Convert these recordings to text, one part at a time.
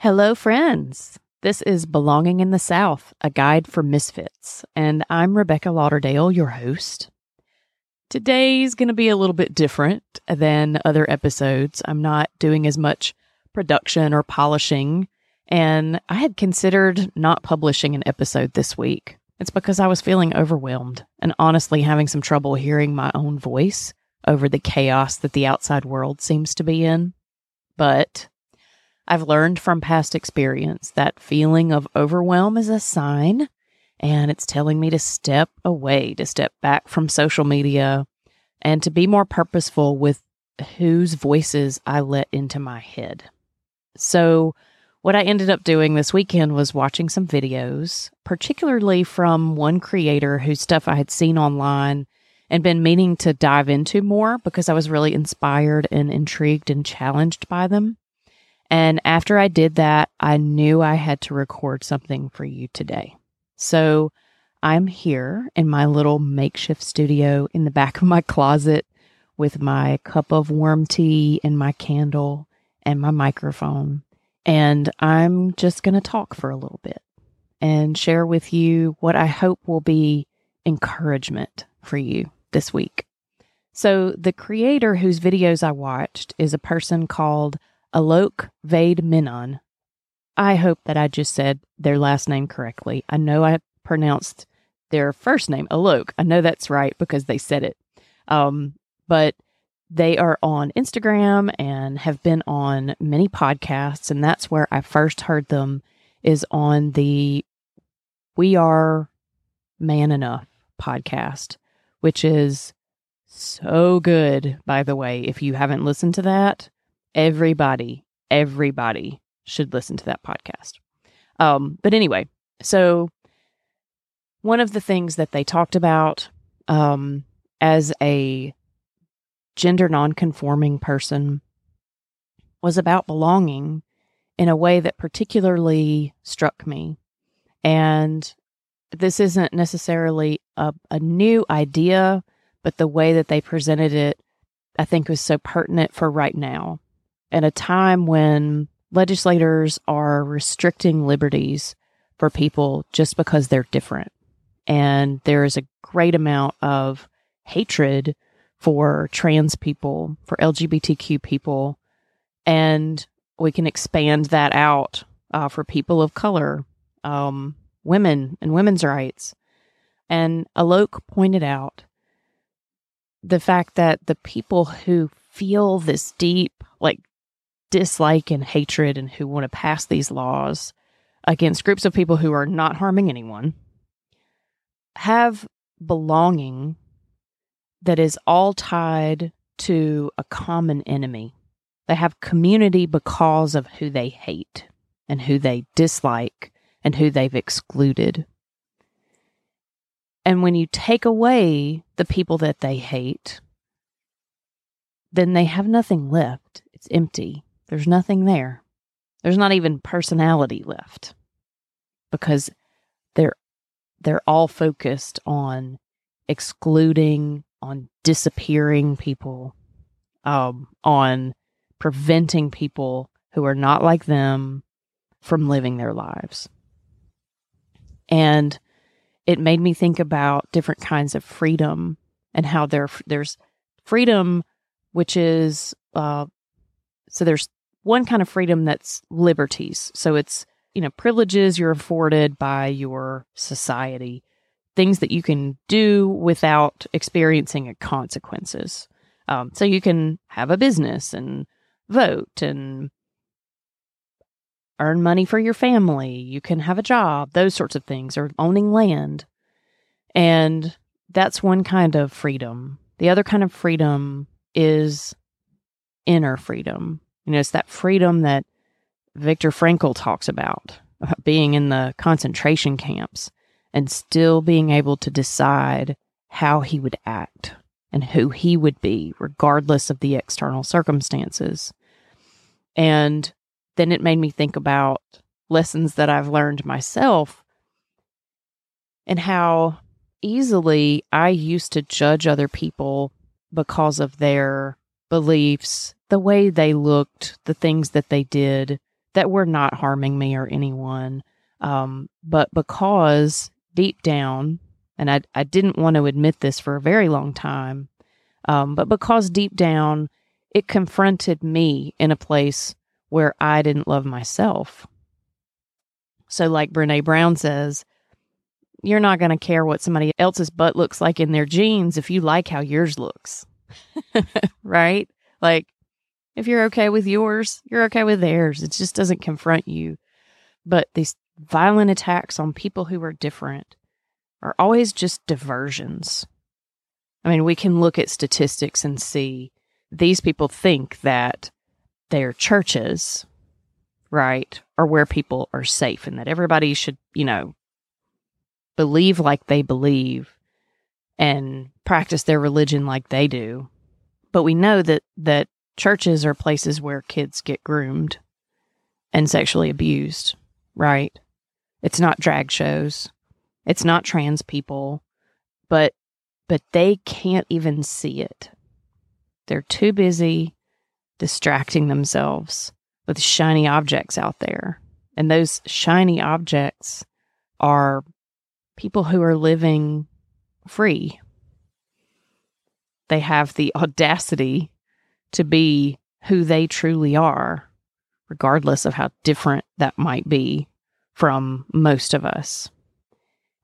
Hello, friends. This is Belonging in the South, a guide for misfits, and I'm Rebecca Lauderdale, your host. Today's going to be a little bit different than other episodes. I'm not doing as much production or polishing, and I had considered not publishing an episode this week. It's because I was feeling overwhelmed and honestly having some trouble hearing my own voice over the chaos that the outside world seems to be in. But I've learned from past experience that feeling of overwhelm is a sign and it's telling me to step away, to step back from social media and to be more purposeful with whose voices I let into my head. So, what I ended up doing this weekend was watching some videos, particularly from one creator whose stuff I had seen online and been meaning to dive into more because I was really inspired and intrigued and challenged by them. And after I did that, I knew I had to record something for you today. So I'm here in my little makeshift studio in the back of my closet with my cup of warm tea and my candle and my microphone. And I'm just going to talk for a little bit and share with you what I hope will be encouragement for you this week. So, the creator whose videos I watched is a person called Alok Vaid-Menon. I hope that I just said their last name correctly. I know I pronounced their first name Alok. I know that's right because they said it. Um, but they are on Instagram and have been on many podcasts, and that's where I first heard them is on the We Are Man Enough podcast, which is so good, by the way. If you haven't listened to that, everybody, everybody should listen to that podcast. Um, but anyway, so one of the things that they talked about um, as a gender nonconforming person was about belonging in a way that particularly struck me. And this isn't necessarily a, a new idea, but the way that they presented it, I think, was so pertinent for right now at a time when legislators are restricting liberties for people just because they're different. And there is a great amount of hatred for trans people, for LGBTQ people. And we can expand that out uh, for people of color, um, women, and women's rights. And Alok pointed out the fact that the people who feel this deep, like dislike and hatred and who want to pass these laws against groups of people who are not harming anyone have belonging that is all tied to a common enemy. They have community because of who they hate and who they dislike and who they've excluded. And when you take away the people that they hate, then they have nothing left. It's empty. There's nothing there. There's not even personality left because they're they're all focused on excluding, on disappearing people, um, on preventing people who are not like them from living their lives. And it made me think about different kinds of freedom and how there there's freedom, which is uh, so there's one kind of freedom that's liberties. So it's, you know, privileges you're afforded by your society, things that you can do without experiencing consequences. Um, so you can have a business and vote and earn money for your family. You can have a job, those sorts of things, or owning land. And that's one kind of freedom. The other kind of freedom is inner freedom. You know, it's that freedom that Viktor Frankl talks about, being in the concentration camps and still being able to decide how he would act and who he would be, regardless of the external circumstances. And then it made me think about lessons that I've learned myself and how easily I used to judge other people because of their beliefs, the way they looked, the things that they did, that were not harming me or anyone. Um, but because deep down, and I, I didn't want to admit this for a very long time, um, but because deep down it confronted me in a place where I didn't love myself. So, like Brene Brown says, you're not going to care what somebody else's butt looks like in their jeans if you like how yours looks. right? Like, if you're okay with yours, you're okay with theirs. It just doesn't confront you. But these violent attacks on people who are different are always just diversions. I mean, we can look at statistics and see these people think that their churches, right, are where people are safe and that everybody should, you know, believe like they believe and practice their religion like they do. But we know that that churches are places where kids get groomed and sexually abused, right? It's not drag shows. It's not trans people, but but they can't even see it. They're too busy distracting themselves with shiny objects out there. And those shiny objects are people who are living free. They have the audacity to be who they truly are, regardless of how different that might be from most of us.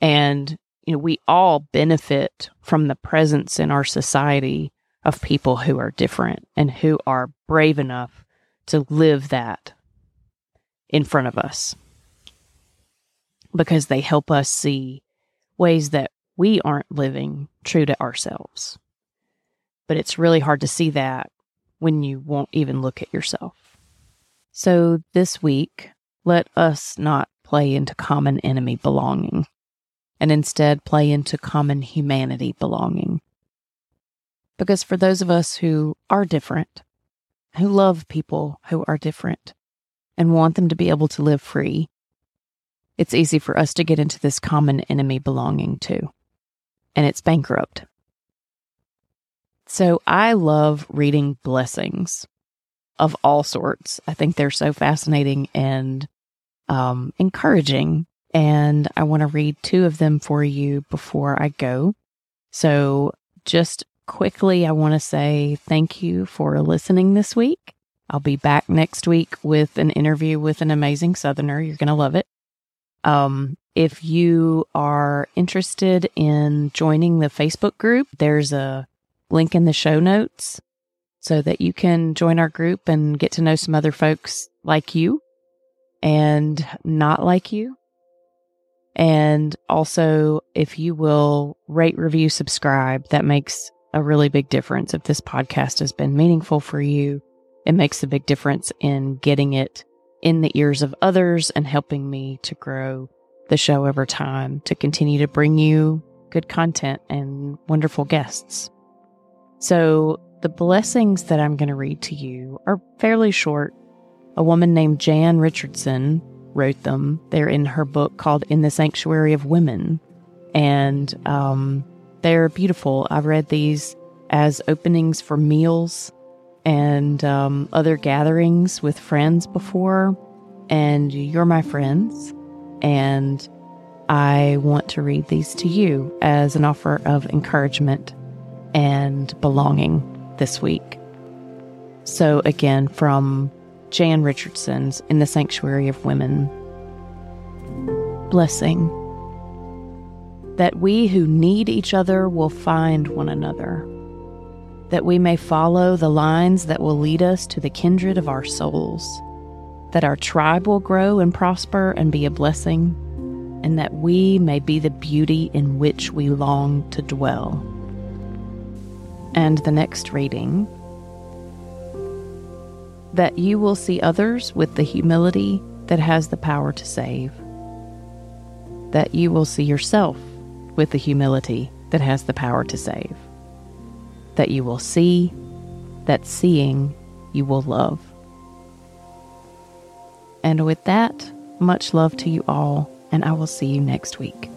And, you know, we all benefit from the presence in our society of people who are different and who are brave enough to live that in front of us because they help us see ways that we aren't living true to ourselves. But it's really hard to see that when you won't even look at yourself. So this week, let us not play into common enemy belonging and instead play into common humanity belonging. Because for those of us who are different, who love people who are different, and want them to be able to live free, it's easy for us to get into this common enemy belonging too. And it's bankrupt. So I love reading blessings of all sorts. I think they're so fascinating and um, encouraging and I want to read two of them for you before I go. So, just quickly, I want to say thank you for listening this week. I'll be back next week with an interview with an amazing Southerner. You're going to love it. Um, if you are interested in joining the Facebook group, there's a link in the show notes so that you can join our group and get to know some other folks like you and not like you. And also, if you will rate, review, subscribe, that makes a really big difference. If this podcast has been meaningful for you, it makes a big difference in getting it in the ears of others and helping me to grow the show over time to continue to bring you good content and wonderful guests. So, the blessings that I'm going to read to you are fairly short. A woman named Jan Richardson wrote them. They're in her book called In the Sanctuary of Women. And um, they're beautiful. I've read these as openings for meals and um, other gatherings with friends before. And you're my friends. And I want to read these to you as an offer of encouragement and belonging this week. So, again, from Jan Richardson's In the Sanctuary of Women. Blessing. That we who need each other will find one another. That we may follow the lines that will lead us to the kindred of our souls. That our tribe will grow and prosper and be a blessing. And that we may be the beauty in which we long to dwell. And the next reading that you will see others with the humility that has the power to save, that you will see yourself with the humility that has the power to save, that you will see, that seeing you will love. And with that, much love to you all, and I will see you next week.